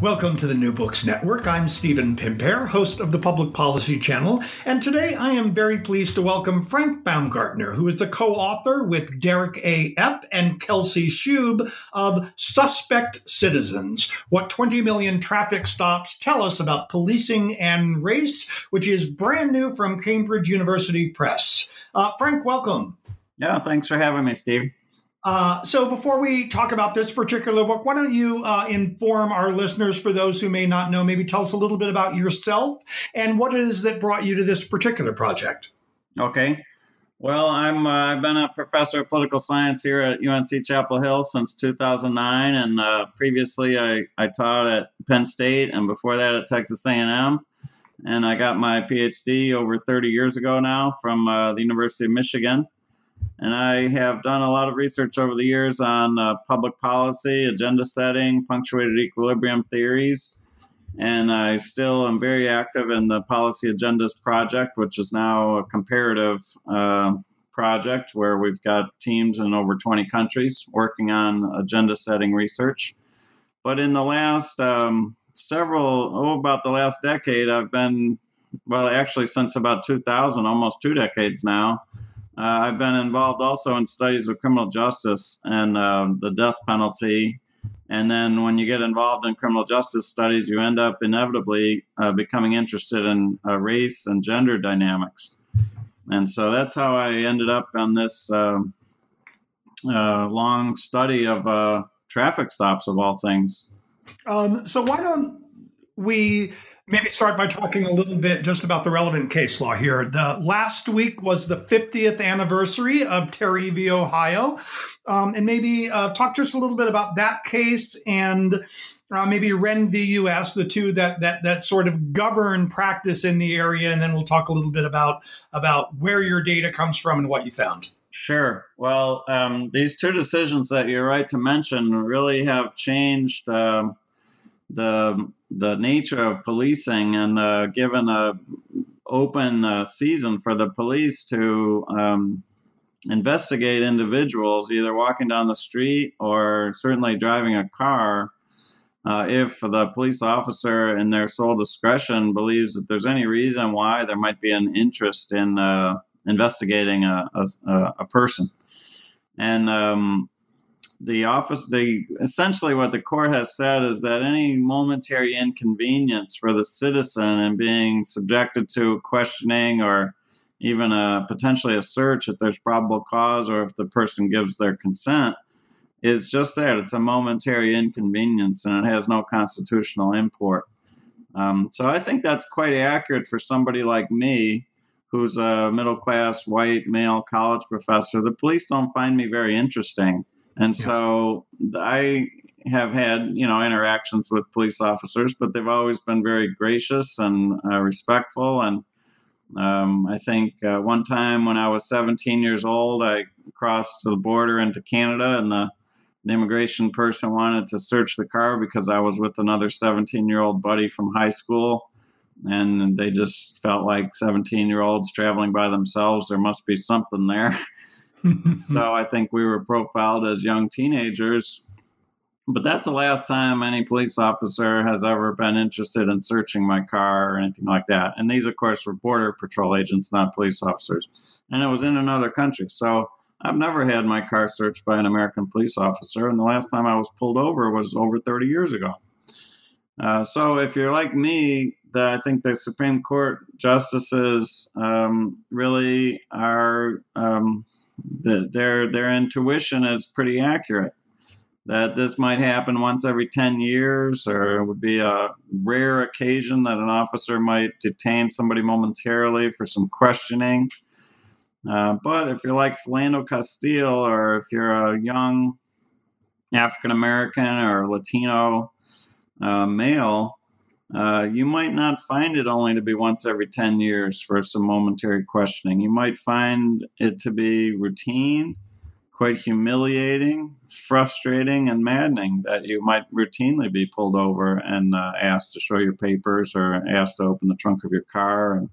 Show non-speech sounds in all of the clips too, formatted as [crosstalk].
Welcome to the New Books Network. I'm Stephen Pimpare, host of the Public Policy Channel, and today I am very pleased to welcome Frank Baumgartner, who is the co-author with Derek A. Epp and Kelsey Shoub of Suspect Citizens: What 20 Million Traffic Stops Tell Us About Policing and Race, which is brand new from Cambridge University Press. Uh, Frank, welcome. Yeah, thanks for having me, Steve. Uh, so before we talk about this particular book, why don't you uh, inform our listeners, for those who may not know, maybe tell us a little bit about yourself and what it is that brought you to this particular project. Okay. Well, I'm uh, I've been a professor of political science here at UNC Chapel Hill since 2009, and uh, previously I, I taught at Penn State, and before that at Texas A&M. And I got my PhD over 30 years ago now from uh, the University of Michigan and I have done a lot of research over the years on uh, public policy, agenda setting, punctuated equilibrium theories. And I still am very active in the Policy Agendas Project, which is now a comparative uh, project where we've got teams in over 20 countries working on agenda setting research. But in the last um, several, oh, about the last decade, I've been, well, actually, since about 2000, almost two decades now. Uh, I've been involved also in studies of criminal justice and uh, the death penalty. And then when you get involved in criminal justice studies, you end up inevitably uh, becoming interested in uh, race and gender dynamics. And so that's how I ended up on this um, uh, long study of uh, traffic stops, of all things. Um, so why don't we maybe start by talking a little bit just about the relevant case law here. The last week was the 50th anniversary of Terry v. Ohio, um, and maybe uh, talk just a little bit about that case and. Uh, maybe Whren v. U.S., the two that that that sort of govern practice in the area, and then we'll talk a little bit about about where your data comes from and what you found. Sure. Well, um, these two decisions that you're right to mention really have changed um, the the nature of policing and uh, given a open uh, season for the police to um, investigate individuals either walking down the street or certainly driving a car uh, if the police officer in their sole discretion believes that there's any reason why there might be an interest in uh, investigating a, a, a person. And um, the office the essentially what the court has said is that any momentary inconvenience for the citizen and being subjected to questioning or even a potentially a search if there's probable cause or if the person gives their consent is just that. It's a momentary inconvenience and it has no constitutional import. Um, so i think that's quite accurate for somebody like me who's a middle class white male college professor. The police don't find me very interesting and yeah. so I have had, you know, interactions with police officers, but they've always been very gracious and uh, respectful. And um, I think uh, one time when I was 17 years old, I crossed the border into Canada, and the, the immigration person wanted to search the car because I was with another 17 year old buddy from high school. And they just felt like 17 year olds traveling by themselves. There must be something there. [laughs] so I think we were profiled as young teenagers. But that's the last time any police officer has ever been interested in searching my car or anything like that. And these, of course, were border patrol agents, not police officers. And it was in another country. So I've never had my car searched by an American police officer. And the last time I was pulled over was over 30 years ago. Uh, so if you're like me, the, I think the Supreme Court justices um, really are um, the, their their intuition is pretty accurate that this might happen once every 10 years or it would be a rare occasion that an officer might detain somebody momentarily for some questioning. Uh, but if you're like Philando Castile, or if you're a young African American or Latino uh, male, uh, you might not find it only to be once every 10 years for some momentary questioning. You might find it to be routine, quite humiliating, frustrating, and maddening that you might routinely be pulled over and uh, asked to show your papers or asked to open the trunk of your car and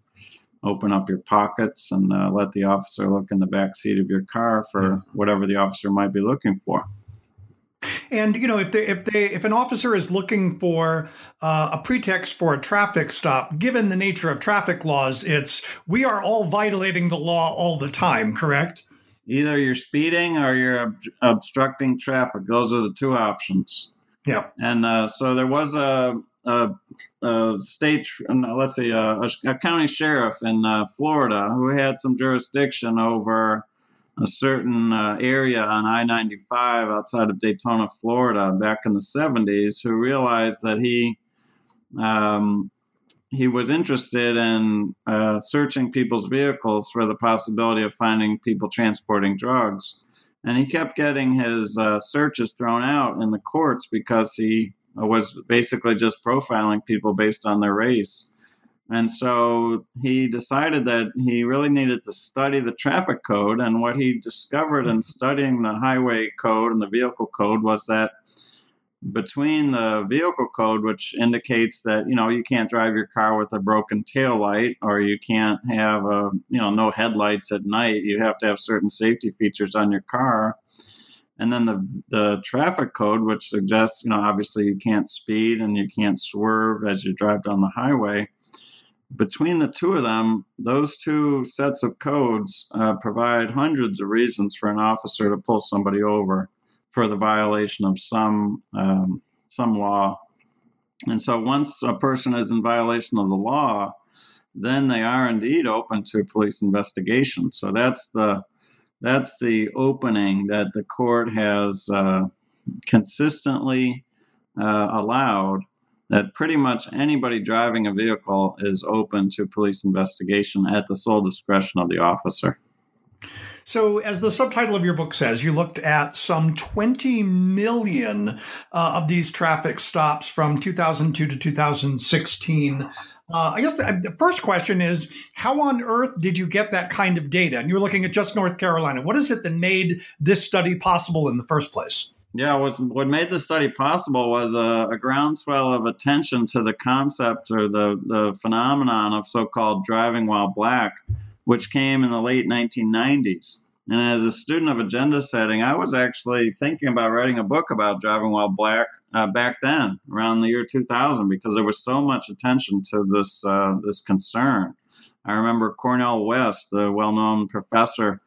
open up your pockets and uh, let the officer look in the back seat of your car for whatever the officer might be looking for. And you know, if they if they if an officer is looking for uh, a pretext for a traffic stop, given the nature of traffic laws, it's we are all violating the law all the time. Correct? Either you're speeding or you're ob- obstructing traffic. Those are the two options. Yeah. And uh, so there was a, a, a state, let's say, a, a, county sheriff in uh, Florida who had some jurisdiction over a certain uh, area on I 95 outside of Daytona, Florida, back in the 70s, who realized that he. Um, he was interested in uh, searching people's vehicles for the possibility of finding people transporting drugs. And he kept getting his uh, searches thrown out in the courts because he was basically just profiling people based on their race. And so he decided that he really needed to study the traffic code. And what he discovered in mm-hmm. studying the highway code and the vehicle code was that between the vehicle code, which indicates that you know you can't drive your car with a broken tail light, or you can't have a you know no headlights at night. You have to have certain safety features on your car, and then the the traffic code, which suggests you know obviously you can't speed and you can't swerve as you drive down the highway between the two of them, those two sets of codes uh, provide hundreds of reasons for an officer to pull somebody over for the violation of some um, some law. And so, once a person is in violation of the law, then they are indeed open to police investigation. So that's the that's the opening that the court has uh, consistently uh, allowed that pretty much anybody driving a vehicle is open to police investigation at the sole discretion of the officer. So, as the subtitle of your book says, you looked at some 20 million uh, of these traffic stops from 2002 to 2016. Uh, I guess the, the, first question is how on earth did you get that kind of data? And you were looking at just North Carolina. What is it that made this study possible in the first place? Yeah, what, what made the study possible was a, a, groundswell of attention to the concept or the, the phenomenon of so called driving while black, which came in the late 1990s. And as a student of agenda setting, I was actually thinking about writing a book about driving while black uh, back then, around the year 2000, because there was so much attention to this uh, this concern. I remember Cornel West, the well-known professor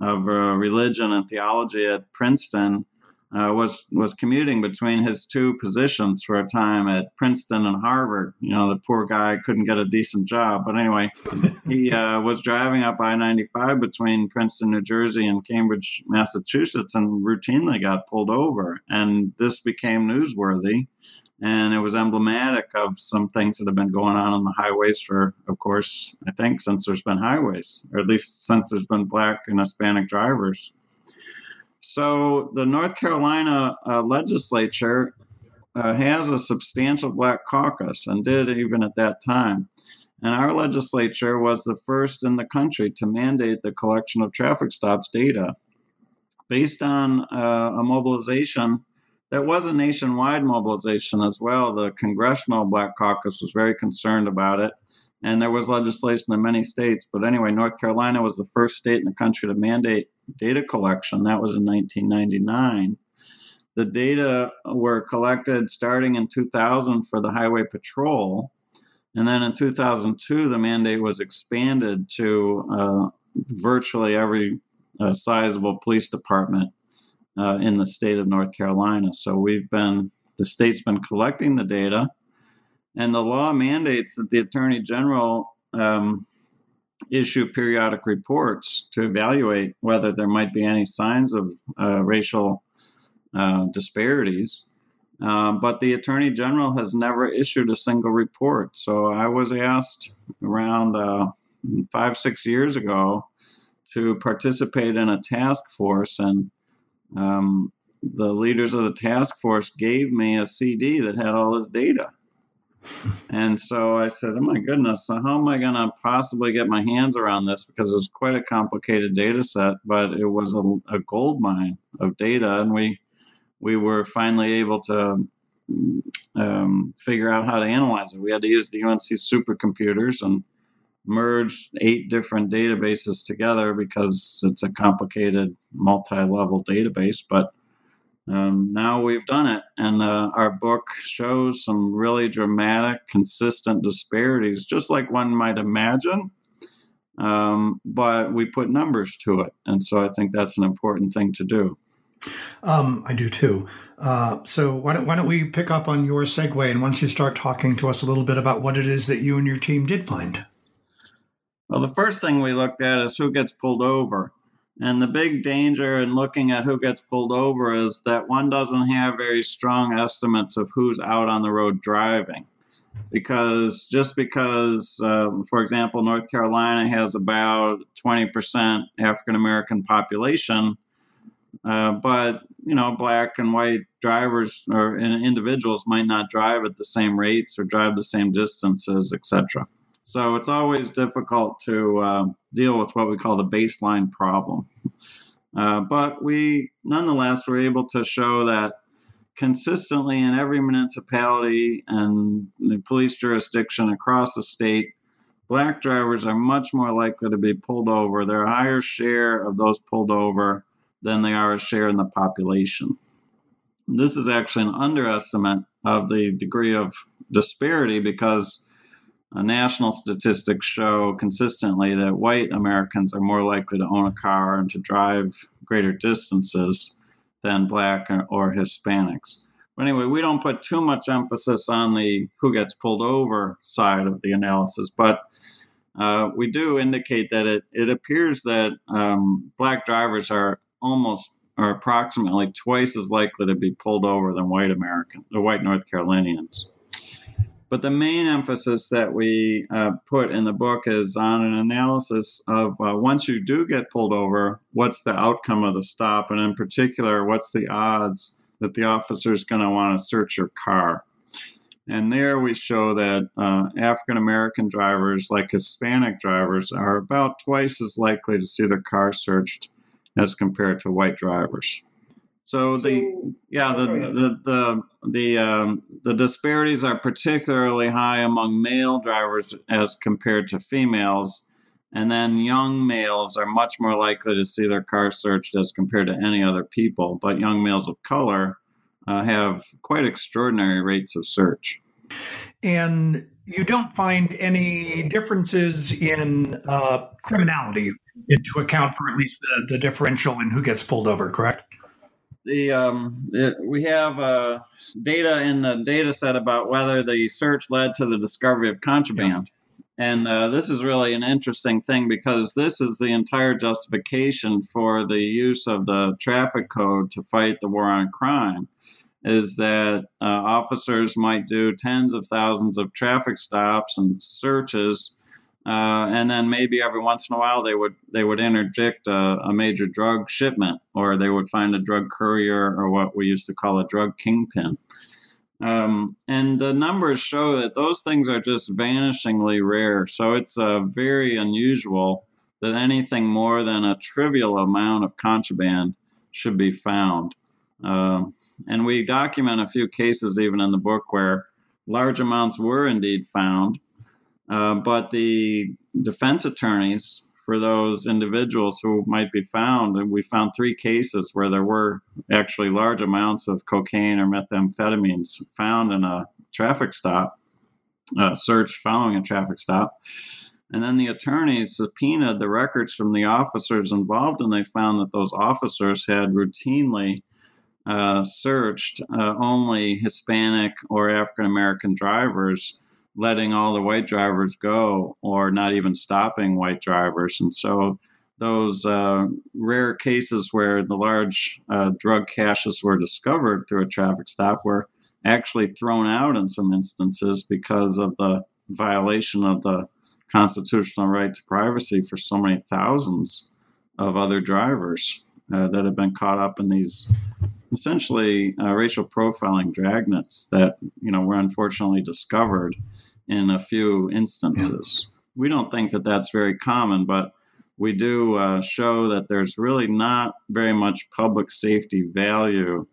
of uh, religion and theology at Princeton, uh, was was commuting between his two positions for a time at Princeton and Harvard. You know, the poor guy couldn't get a decent job, but anyway, [laughs] he uh, was driving up I-95 between Princeton, New Jersey, and Cambridge, Massachusetts, and routinely got pulled over. And this became newsworthy, and it was emblematic of some things that have been going on on the highways for, of course, I think since there's been highways, or at least since there's been black and Hispanic drivers. So the North Carolina uh, legislature uh, has a substantial black caucus and did even at that time. And our legislature was the first in the country to mandate the collection of traffic stops data based on uh, a mobilization that was a nationwide mobilization as well. The Congressional Black Caucus was very concerned about it and there was legislation in many states. But anyway, North Carolina was the first state in the country to mandate data collection. That was in 1999. The data were collected starting in 2000 for the Highway Patrol. And then in 2002, the mandate was expanded to uh, virtually every uh, sizable police department uh, in the state of North Carolina. So we've been, the state's been collecting the data and the law mandates that the attorney general um, issue periodic reports to evaluate whether there might be any signs of uh, racial uh, disparities. Uh, but the attorney general has never issued a single report. So I was asked around uh, five, six years ago to participate in a task force, and um, the leaders of the task force gave me a CD that had all this data. And so I said, Oh my goodness, so how am I going to possibly get my hands around this? Because it was quite a complicated data set, but it was a, a gold mine of data. And we, we were finally able to um, figure out how to analyze it. We had to use the UNC supercomputers and merge eight different databases together because it's a complicated multi level database. But um, now we've done it, and uh, our book shows some really dramatic, consistent disparities, just like one might imagine. Um, but we put numbers to it, and so I think that's an important thing to do. Um, I do too. Uh, so why don't, why don't we pick up on your segue, and once you start talking to us a little bit about what it is that you and your team did find. Well, the first thing we looked at is who gets pulled over. And the big danger in looking at who gets pulled over is that one doesn't have very strong estimates of who's out on the road driving. Because just because, um, for example, North Carolina has about 20% African American population, uh, but you know, black and white drivers or individuals might not drive at the same rates or drive the same distances, etc. So it's always difficult to uh, deal with what we call the baseline problem. Uh, but we nonetheless were able to show that consistently in every municipality and police jurisdiction across the state, black drivers are much more likely to be pulled over. They're a higher share of those pulled over than they are a share in the population. This is actually an underestimate of the degree of disparity because national statistics show consistently that white Americans are more likely to own a car and to drive greater distances than black or, or Hispanics. But anyway, we don't put too much emphasis on the who gets pulled over side of the analysis, but uh, we do indicate that it, it appears that um, black drivers are almost or approximately twice as likely to be pulled over than white American or white North Carolinians. But the main emphasis that we uh, put in the book is on an analysis of uh, once you do get pulled over, what's the outcome of the stop? And in particular, what's the odds that the officer is going to want to search your car? And there we show that uh, African American drivers, like Hispanic drivers, are about twice as likely to see their car searched as compared to white drivers. So, so the yeah the the the the um, the disparities are particularly high among male drivers as compared to females, and then young males are much more likely to see their car searched as compared to any other people. But young males of color uh, have quite extraordinary rates of search. And you don't find any differences in uh, criminality to account for at least the, the differential in who gets pulled over, correct? The, um, we have uh, data in the data set about whether the search led to the discovery of contraband. And uh, this is really an interesting thing because this is the entire justification for the use of the traffic code to fight the war on crime. Is that uh, officers might do tens of thousands of traffic stops and searches uh, and then maybe every once in a while they would they would interdict a, a, major drug shipment, or they would find a drug courier, or what we used to call a drug kingpin. Um, and the numbers show that those things are just vanishingly rare. So it's uh, very unusual that anything more than a trivial amount of contraband should be found. Uh, and we document a few cases even in the book where large amounts were indeed found uh, but the defense attorneys for those individuals who might be found, and we found three cases where there were actually large amounts of cocaine or methamphetamines found in a traffic stop, search following a traffic stop. And then the attorneys subpoenaed the records from the officers involved, and they found that those officers had routinely uh, searched uh, only Hispanic or African American drivers letting all the white drivers go or not even stopping white drivers. And so those uh, rare cases where the large uh, drug caches were discovered through a traffic stop were actually thrown out in some instances because of the violation of the constitutional right to privacy for so many thousands of other drivers uh, that have been caught up in these essentially uh, racial profiling dragnets that you know were unfortunately discovered in a few instances. Yeah. We don't think that that's very common, but we do uh, show that there's really not very much public safety value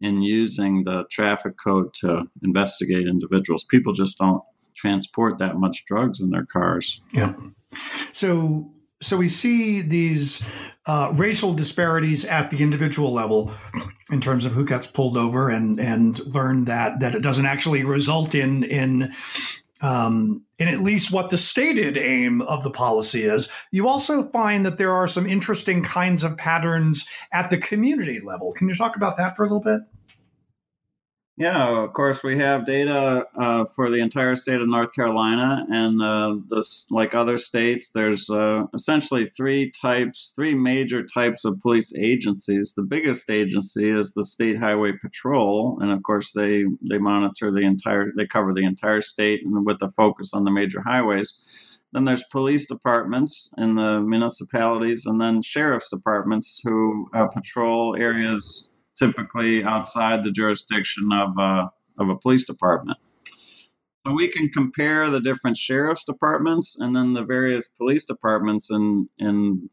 in using the traffic code to investigate individuals. People just don't transport that much drugs in their cars. Yeah. So so we see these uh, racial disparities at the individual level in terms of who gets pulled over and and learn that that it doesn't actually result in in um, in at least what the stated aim of the policy is. You also find that there are some interesting kinds of patterns at the community level. Can you talk about that for a little bit? Yeah, of course, we have data uh, for the entire state of North Carolina, and uh, this, like other states, there's uh, essentially three types, three major types of police agencies. The biggest agency is the State Highway Patrol, and of course, they they monitor the entire, they cover the entire state, and with a focus on the major highways. Then there's police departments in the municipalities, and then sheriff's departments who uh, patrol areas typically outside the jurisdiction of a, uh, of a police department. So we can compare the different sheriff's departments and then the various police departments in in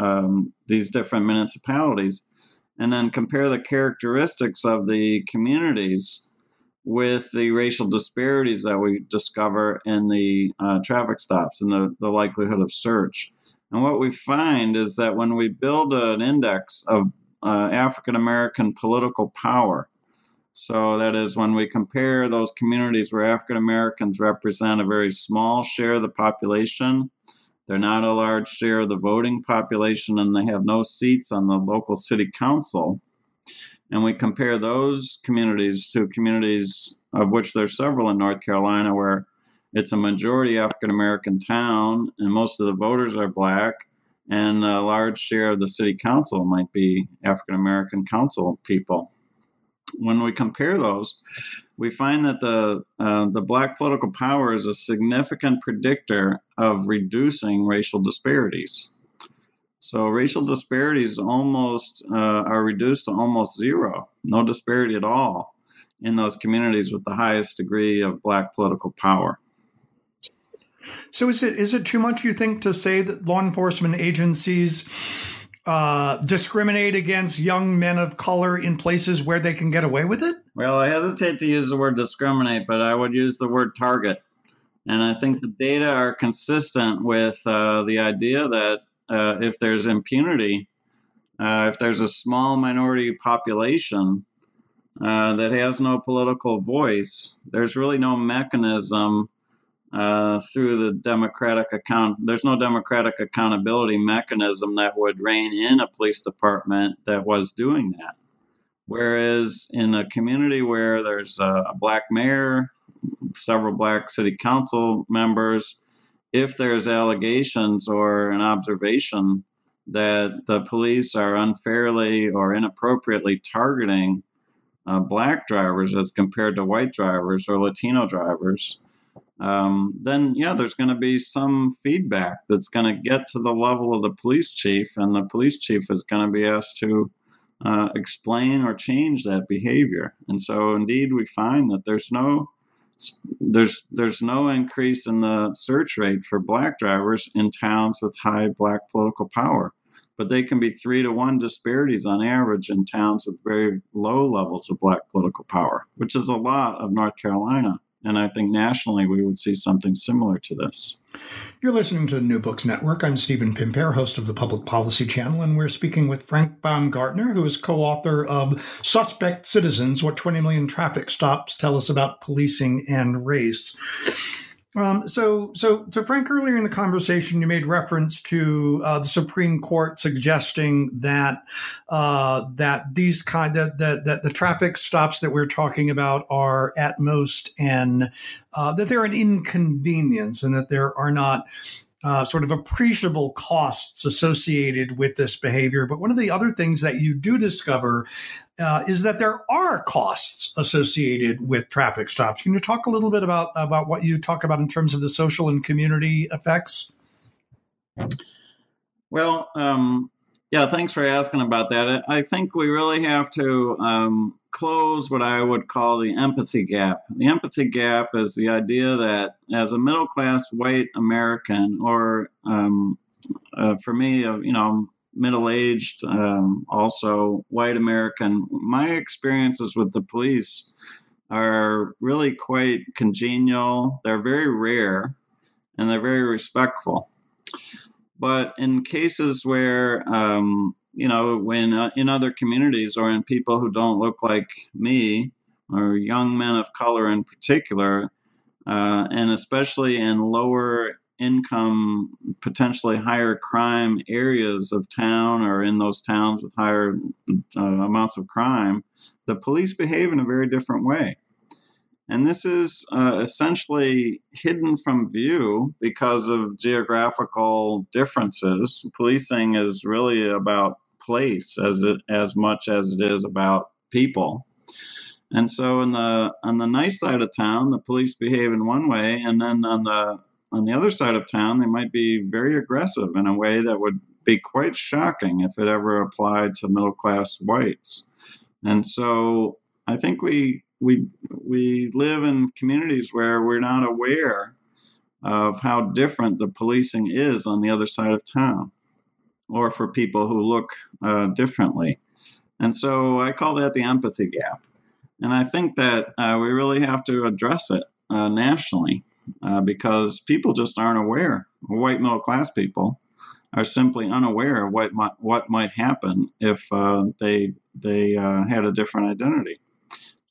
um, these different municipalities, and then compare the characteristics of the communities with the racial disparities that we discover in the uh, traffic stops and the, the likelihood of search. And what we find is that when we build an index of uh, African American political power. So that is when we compare those communities where African Americans represent a very small share of the population, they're not a large share of the voting population, and they have no seats on the local city council. And we compare those communities to communities of which there's several in North Carolina where it's a majority African American town and most of the voters are black and a large share of the city council might be African American council people. When we compare those, we find that the uh, the black political power is a significant predictor of reducing racial disparities. So racial disparities almost uh, are reduced to almost zero, no disparity at all in those communities with the highest degree of black political power. So is it is it too much you think to say that law enforcement agencies uh, discriminate against young men of color in places where they can get away with it? Well, I hesitate to use the word discriminate, but I would use the word target. And I think the data are consistent with uh, the idea that uh, if there's impunity, uh, if there's a small minority population uh, that has no political voice, there's really no mechanism uh, through the democratic account. There's no democratic accountability mechanism that would rein in a police department that was doing that. Whereas in a community where there's a black mayor, several black city council members, if there's allegations or an observation that the police are unfairly or inappropriately targeting uh, black drivers as compared to white drivers or Latino drivers, um, then yeah, there's going to be some feedback that's going to get to the level of the police chief, and the police chief is going to be asked to uh, explain or change that behavior. And so, indeed, we find that there's no there's there's no increase in the search rate for black drivers in towns with high black political power but they can be three to one disparities on average in towns with very low levels of black political power, which is a lot of North Carolina. And I think nationally we would see something similar to this. You're listening to the New Books Network. I'm Stephen Pimpare, host of the Public Policy Channel, and we're speaking with Frank Baumgartner, who is co author of Suspect Citizens What 20 Million Traffic Stops Tell Us About Policing and Race. Um, so, so, so, Frank, earlier in the conversation, you made reference to uh, the Supreme Court suggesting that uh, that these kind of that, that the traffic stops that we're talking about are at most and uh, that they're an inconvenience and that there are not uh, sort of appreciable costs associated with this behavior. But one of the other things that you do discover uh, is that there are costs associated with traffic stops. Can you talk a little bit about about what you talk about in terms of the social and community effects? Well, um, Yeah, thanks for asking about that. I think we really have to um, close what I would call the empathy gap. The empathy gap is the idea that as a middle class white American, or um, uh, for me, uh, you know, middle aged, um, also white American, my experiences with the police are really quite congenial. They're very rare and they're very respectful. But in cases where, um, you know, when uh, in other communities or in people who don't look like me or young men of color in particular, uh, and especially in lower income, potentially higher crime areas of town or in those towns with higher uh, amounts of crime, the police behave in a very different way. And this is uh, essentially hidden from view because of geographical differences. Policing is really about place as it as much as it is about people. And so, in the on the nice side of town, the police behave in one way, and then on the on the other side of town, they might be very aggressive in a way that would be quite shocking if it ever applied to middle class whites. And so, I think we we we live in communities where we're not aware of how different the policing is on the other side of town, or for people who look uh, differently. And so I call that the empathy gap. And I think that uh, we really have to address it uh, nationally uh, because people just aren't aware. White middle class people are simply unaware of what might, what might happen if uh, they they uh, had a different identity.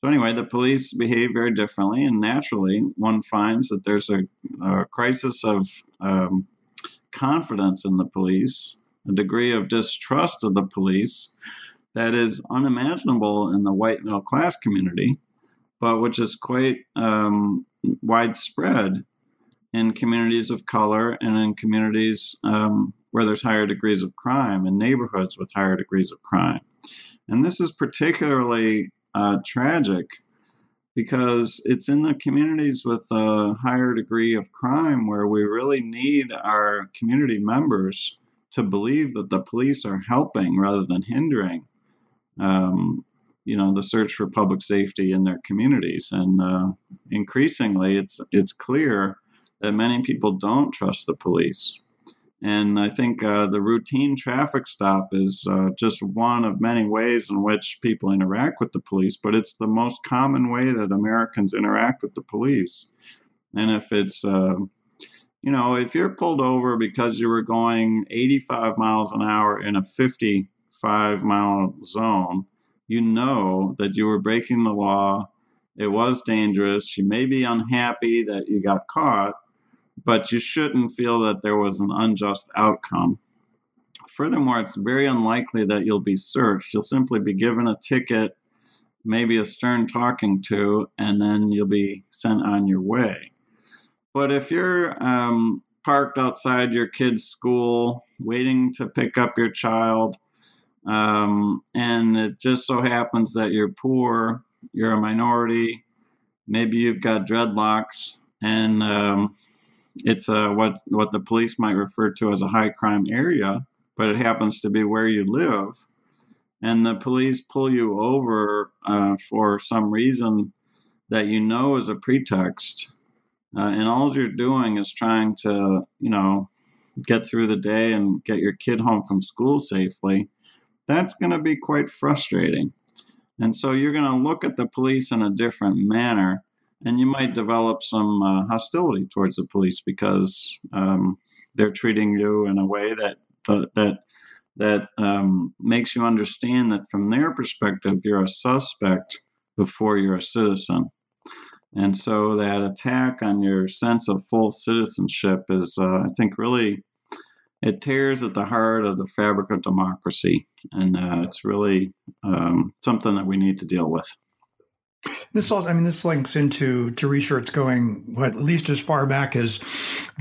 So anyway, the police behave very differently, and naturally, one finds that there's a, a crisis of um, confidence in the police, a degree of distrust of the police that is unimaginable in the white middle class community, but which is quite um, widespread in communities of color and in communities um, where there's higher degrees of crime, in neighborhoods with higher degrees of crime. And this is particularly uh, tragic because it's in the communities with a higher degree of crime where we really need our community members to believe that the police are helping rather than hindering. Um, you know the search for public safety in their communities, and uh, increasingly, it's it's clear that many people don't trust the police. And I think uh, the routine traffic stop is uh, just one of many ways in which people interact with the police, but it's the most common way that Americans interact with the police. And if it's, uh, you know, if you're pulled over because you were going 85 miles an hour in a 55 mile zone, you know that you were breaking the law. It was dangerous. You may be unhappy that you got caught but you shouldn't feel that there was an unjust outcome. Furthermore, it's very unlikely that you'll be searched. You'll simply be given a ticket, maybe a stern talking to, and then you'll be sent on your way. But if you're um, parked outside your kid's school, waiting to pick up your child, um, and it just so happens that you're poor, you're a minority, maybe you've got dreadlocks, and um, it's what what the police might refer to as a high crime area, but it happens to be where you live, and the police pull you over uh, for some reason that you know is a pretext, uh, and all you're doing is trying to you know get through the day and get your kid home from school safely. That's going to be quite frustrating. And so you're going to look at the police in a different manner and you might develop some uh, hostility towards the police because um, they're treating you in a way that that that um, makes you understand that from their perspective you're a suspect before you're a citizen. And so that attack on your sense of full citizenship is, uh, I think, really it tears at the heart of the fabric of democracy, and uh, it's really um, something that we need to deal with. This also, I mean, this links into to research going at least as far back as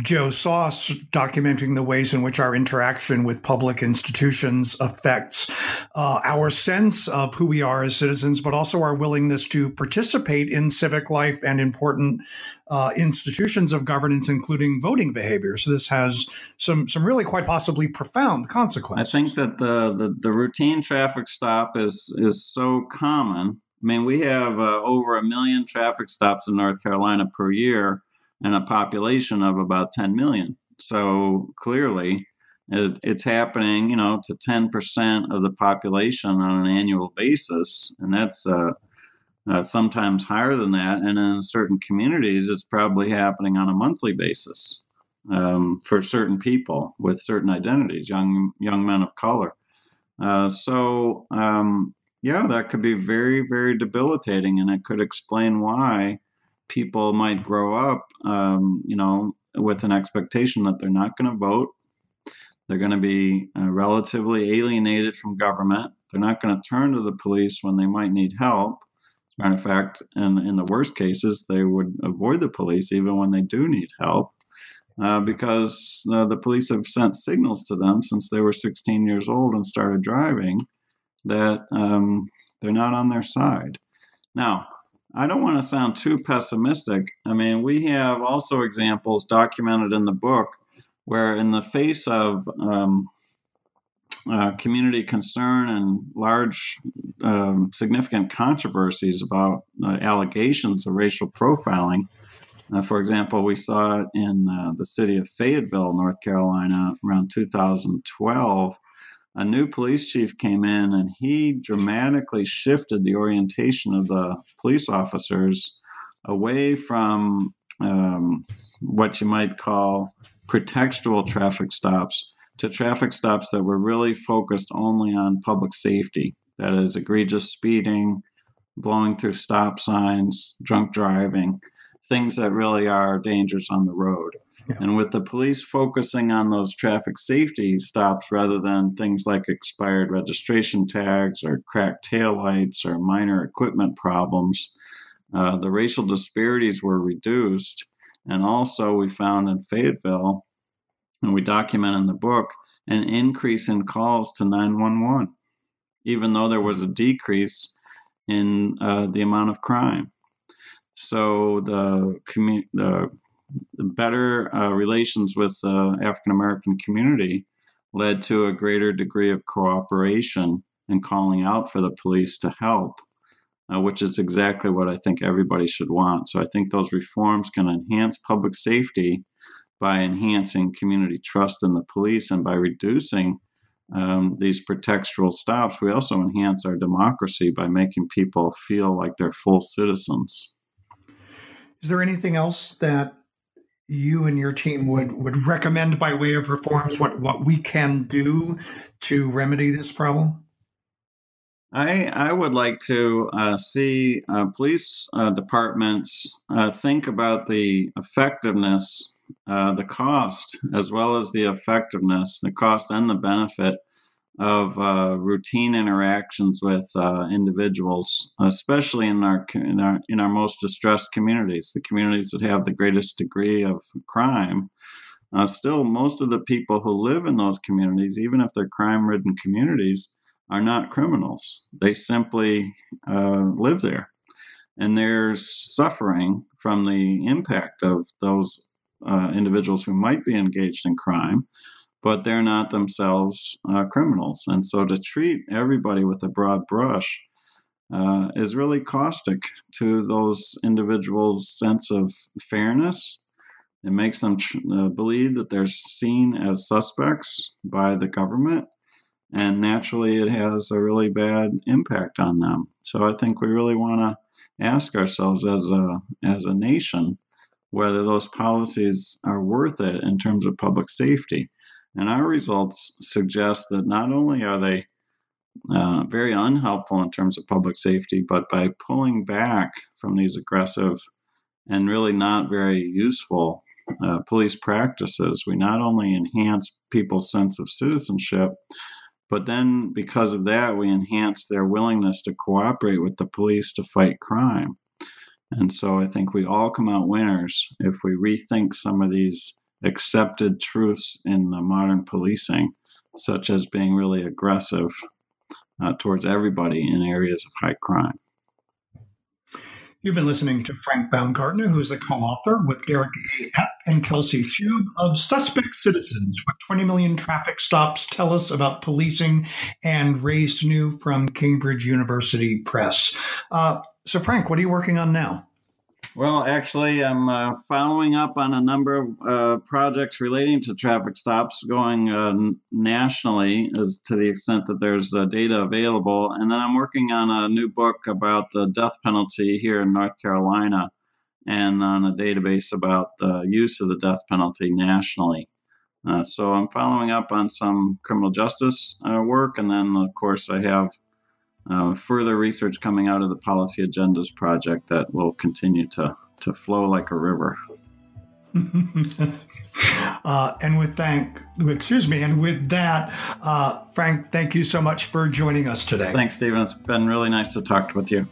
Joe Soss documenting the ways in which our interaction with public institutions affects uh, our sense of who we are as citizens, but also our willingness to participate in civic life and important uh, institutions of governance, including voting behavior. So this has some some really quite possibly profound consequences. I think that the, the, the routine traffic stop is is so common I mean, we have uh, over a million traffic stops in North Carolina per year and a population of about 10 million. So clearly, it, it's happening, you know, to 10% of the population on an annual basis. And that's uh, uh, sometimes higher than that. And in certain communities, it's probably happening on a monthly basis um, for certain people with certain identities, young young men of color. Uh, so um, yeah, that could be very, very debilitating, and it could explain why people might grow up, um, you know, with an expectation that they're not going to vote. They're going to be uh, relatively alienated from government. They're not going to turn to the police when they might need help. As a matter of fact, in, in the worst cases, they would avoid the police even when they do need help. Uh, because uh, the police have sent signals to them since they were 16 years old and started driving that um, they're not on their side. Now, I don't want to sound too pessimistic. I mean, we have also examples documented in the book where, in the face of um, uh, community concern and large, um, significant controversies about uh, allegations of racial profiling, uh, for example, we saw it in uh, the city of Fayetteville, North Carolina, around 2012 a new police chief came in and he dramatically shifted the orientation of the police officers away from um, what you might call pretextual traffic stops to traffic stops that were really focused only on public safety. That is egregious speeding blowing through stop signs drunk driving things that really are dangers on the road And with the police focusing on those traffic safety stops rather than things like expired registration tags or cracked taillights or minor equipment problems, uh, the racial disparities were reduced. And also, we found in Fayetteville, and we document in the book, an increase in calls to 911, even though there was a decrease in uh, the amount of crime. So the, commu- the better uh, relations with the African American community led to a greater degree of cooperation and calling out for the police to help, uh, which is exactly what I think everybody should want. So I think those reforms can enhance public safety by enhancing community trust in the police and by reducing um, these pretextual stops. We also enhance our democracy by making people feel like they're full citizens. Is there anything else that you and your team would would recommend by way of reforms what what we can do to remedy this problem? I, I would like to uh, see uh, police uh, departments uh, think about the effectiveness, uh, the cost, as well as the effectiveness, the cost and the benefit of uh, routine interactions with uh, individuals, especially in our, in our in our most distressed communities, the communities that have the greatest degree of crime. Uh, still, most of the people who live in those communities, even if they're crime-ridden communities, are not criminals. They simply uh, live there, and they're suffering from the impact of those uh, individuals who might be engaged in crime but they're not themselves uh, criminals. And so to treat everybody with a broad brush uh, is really caustic to those individuals' sense of fairness. It makes them tr- uh, believe that they're seen as suspects by the government, and naturally, it has a really bad impact on them. So I think we really want to ask ourselves as a as a nation whether those policies are worth it in terms of public safety. And our results suggest that not only are they uh, very unhelpful in terms of public safety, but by pulling back from these aggressive and really not very useful uh, police practices, we not only enhance people's sense of citizenship, but then because of that, we enhance their willingness to cooperate with the police to fight crime. And so I think we all come out winners if we rethink some of these accepted truths in the modern policing, such as being really aggressive uh, towards everybody in areas of high crime. You've been listening to Frank Baumgartner, who is a co-author with Derek A. Epp and Kelsey Shoub of Suspect Citizens, what 20 million traffic stops tell us about policing, and raised new from Cambridge University Press. Uh, so, Frank, what are you working on now? Well, actually, I'm uh, following up on a number of uh, projects relating to traffic stops going uh, nationally, as to the extent that there's uh, data available. And then I'm working on a new book about the death penalty here in North Carolina and on a database about the use of the death penalty nationally. Uh, so I'm following up on some criminal justice uh, work. And then, of course, I have uh, further research coming out of the Policy Agendas Project that will continue to, to flow like a river. [laughs] uh, and with thank, excuse me, and with that, uh, Frank, thank you so much for joining us today. Thanks, Stephen. It's been really nice to talk with you.